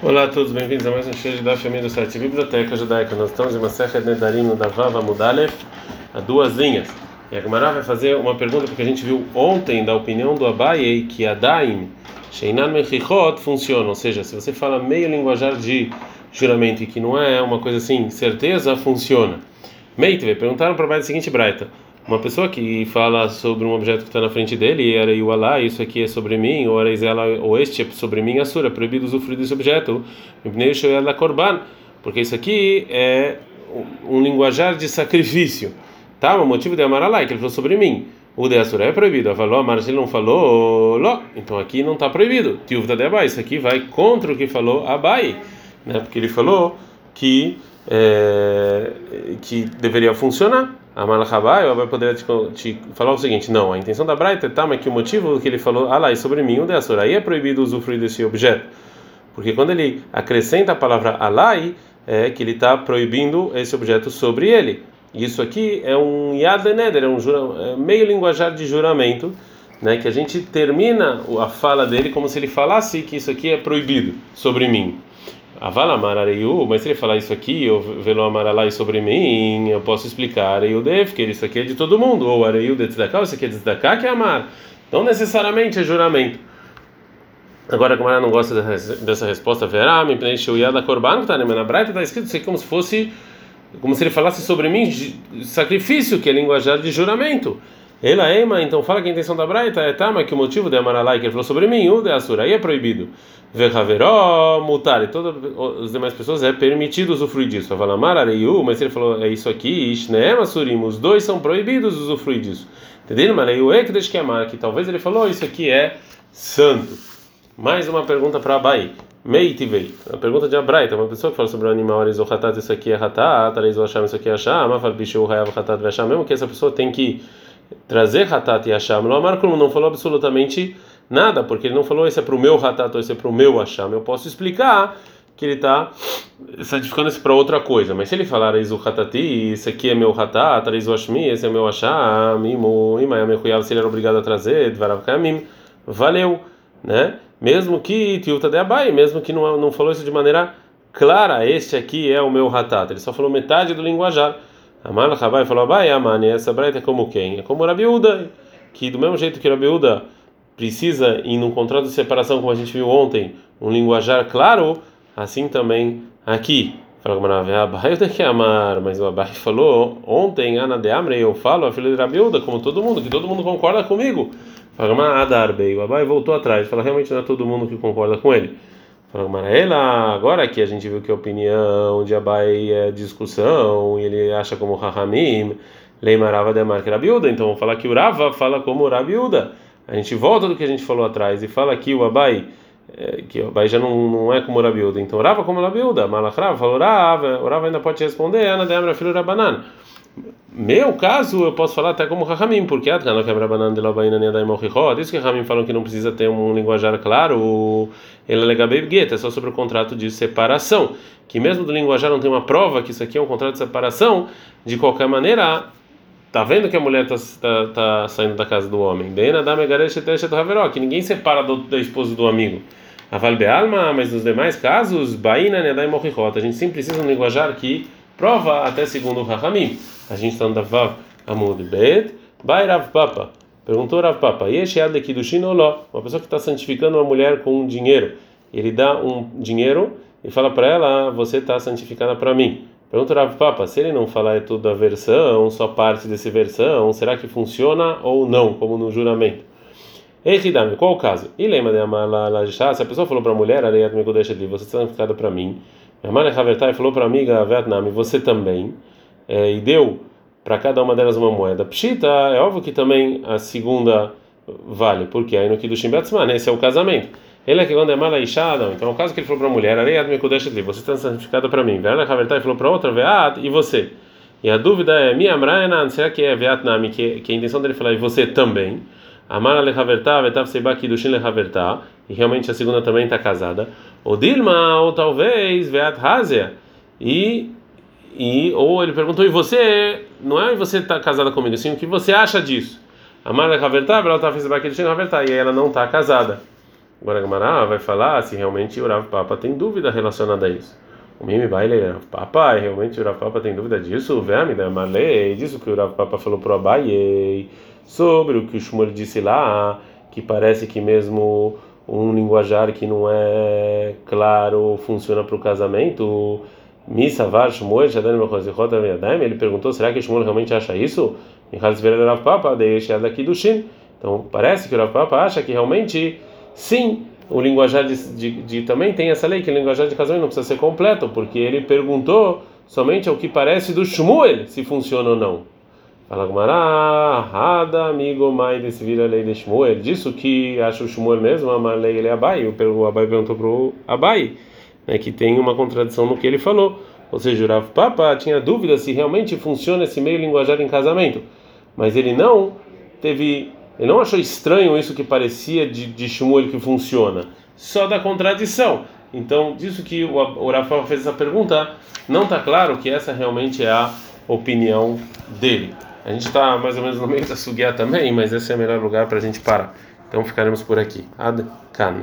Olá a todos, bem-vindos a mais um show da família do site Biblioteca Judaica. Nós estamos em uma Masechet Nedarim no Davava Mudalef, a duas linhas. E a Gemara vai fazer uma pergunta porque a gente viu ontem da opinião do Abaye que a Daim, Sheinan Mechichot, funciona. Ou seja, se você fala meio linguajar de juramento e que não é uma coisa assim, certeza, funciona. Meitve, perguntaram para o Abaye a seguinte braita. Uma pessoa que fala sobre um objeto que está na frente dele, era o alá, isso aqui é sobre mim, ou era ela, ou este é sobre mim, assura, proibido usufruir desse objeto, porque isso aqui é um linguajar de sacrifício, tá? O motivo de amar alá, que ele falou sobre mim. O de assura é proibido, falou, mas ele não falou, ló. então aqui não está proibido. Tiúvda de abai, isso aqui vai contra o que falou abai, né? Porque ele falou que é, que deveria funcionar. A Malachabai vai poder te, te, falar o seguinte: não, a intenção da Braita é tá, mas que o motivo que ele falou, ah lá, e sobre mim, o de Assur, aí é proibido usufruir desse objeto. Porque quando ele acrescenta a palavra alai, é que ele está proibindo esse objeto sobre ele. Isso aqui é um yad neder, é um jura, é meio linguajar de juramento, né, que a gente termina a fala dele como se ele falasse que isso aqui é proibido sobre mim. Avala Amarariu, mas se ele falar isso aqui, ou velo Amaralai sobre mim, eu posso explicar Areiu Dev, que isso aqui é de todo mundo, ou Areiu de Tzedakah, isso aqui é de Tzedakah, que é Amar. Não necessariamente é juramento. Agora, como ela não gosta dessa resposta, verá, me preencheu o Yada Korban, que está na Braita, está escrito aqui como se fosse, como se ele falasse sobre mim, sacrifício, que é linguajar de juramento. Ela ema, então fala que a intenção da Braita é tá, mas que o motivo de Amaralai que ele falou sobre mim, o de Asura, aí é proibido. Verhaveró, mutar, e todas as demais pessoas é permitido usufruir disso. Avalamar, Areiu, mas ele falou, é isso aqui, Ishneem, Asurim, os dois são proibidos usufruir disso. Entendeu? Mareiu é que deixa que amar, que talvez ele falou, isso aqui é santo. Mais uma pergunta para Abai. Meitivei. A pergunta de Abraita, uma pessoa que fala sobre o animal, Arizo Hatat, isso aqui é Hatat, Arizo Hasham, isso aqui é Hasham, Afal Bishu Hayav Hatat Vasham, mesmo que essa pessoa tem que trazer Hatat e Hasham. Lo Amar não falou absolutamente nada, porque ele não falou esse é para o meu Hatat ou esse é para o meu Hasham. Eu posso explicar que ele está santificando isso para outra coisa. Mas se ele falar Izu Hatati, esse aqui é meu Hatat, Izu Hashmi, esse é meu Hasham, Imu, Imayam se ele era obrigado a trazer, Dvarav Kamim, valeu, né? Mesmo que Tiuta de Abai, mesmo que não, não falou isso de maneira clara, este aqui é o meu Hatat. Ele só falou metade do linguajar. Amar Rabai falou: Abai, Amani, essa braita é como quem? É como Rabiúda, que do mesmo jeito que Rabiúda precisa, em um contrato de separação, como a gente viu ontem, um linguajar claro, assim também aqui. Falou Abai, eu tenho que amar, mas o Abai falou ontem, Ana de Amre, eu falo, a filha de Rabiúda, como todo mundo, que todo mundo concorda comigo. Fala Adarbei, o Abai voltou atrás, fala realmente não é todo mundo que concorda com ele. Fala agora que a gente viu que a opinião de Abai é discussão, e ele acha como Rahamim, Leimarava de Marca Rabiuda, então vamos falar que o Rava fala como Rabiuda. A gente volta do que a gente falou atrás e fala que o Abai, é, que o Abai já não, não é como Rabiuda, então Rava como Rabiuda, Malachrava falou Rava, o Rava ainda pode responder, Ana de Amra, filho Rabanan. Meu caso, eu posso falar até como Rahamim, porque isso que Rahamim falam que não precisa ter um linguajar claro, ele alega é só sobre o contrato de separação, que mesmo do linguajar não tem uma prova que isso aqui é um contrato de separação, de qualquer maneira, tá vendo que a mulher está tá, tá saindo da casa do homem, que ninguém separa do, da esposa do amigo. A Alma, mas nos demais casos, Baina Nedai a gente sempre precisa de um linguajar que prova até segundo o Rahamim. A gente está no Vav Amud Bet, Bai Rav Papa. Perguntou Rav Papa, de Kiddushin uma pessoa que está santificando uma mulher com um dinheiro. Ele dá um dinheiro e fala para ela, você está santificada para mim. Pergunta Rav Papa, se ele não falar é tudo a versão, só parte desse versão, será que funciona ou não, como no juramento? Ei, Hidami, qual o caso? E lembra de se a pessoa falou para a mulher, você está santificada para mim. Amala Havertai falou para a amiga Vietnam, você também é, e deu para cada uma delas uma moeda. Pshita, é óbvio que também a segunda vale, porque aí no Kiddushim Batzman, esse é o casamento. Ele é que quando é mala não. Então, o caso que ele falou para a mulher, você está santificada para mim. Verna Havertai falou para outra, Veat, e você? E a dúvida é, minha Amraenan, será que é Vietnam, que, que a intenção dele falar, e você também? Amara lechavertá, vetav seba kidushin lechavertá, e realmente a segunda também está casada. Ou Dilma, ou talvez Veat Hazia, e e ou ele perguntou e você? Não é você está casada comigo? Sim o que você acha disso? A Mara Havertá ela está fazendo aquele Havertá e ela não está casada. Agora a Gamara vai falar se realmente o Rav Papa tem dúvida relacionada a isso. O Mimi Baile Papa, realmente o Rav Papa tem dúvida disso? O Veme da Malei, disso que o Rav Papa falou pro Abaye, sobre o que o Shmuel disse lá, que parece que mesmo um linguajar que não é claro funciona para o casamento. Misavar Shmuel Shadan Ele perguntou: será que Shmuel realmente acha isso? Papa daqui do Shin. Então parece que o Rav Papa acha que realmente sim, o linguajar de, de, de, também tem essa lei que o linguajar de casamento não precisa ser completo, porque ele perguntou somente ao que parece do Shmuel se funciona ou não. Fala Gumara, Rada, amigo, mai desse vira lei de Shmuel. Disso que acha o Shmuel mesmo, a lei ele é Abai. O Abai perguntou para o Abai, né, que tem uma contradição no que ele falou. Ou seja, o Papa tinha dúvida se realmente funciona esse meio linguajar em casamento. Mas ele não teve, ele não achou estranho isso que parecia de, de Shmuel que funciona. Só da contradição. Então, disso que o, o Papa fez essa pergunta, não está claro que essa realmente é a opinião dele. A gente está mais ou menos no meio da suguia também, mas esse é o melhor lugar para a gente parar. Então ficaremos por aqui. Ad Kan.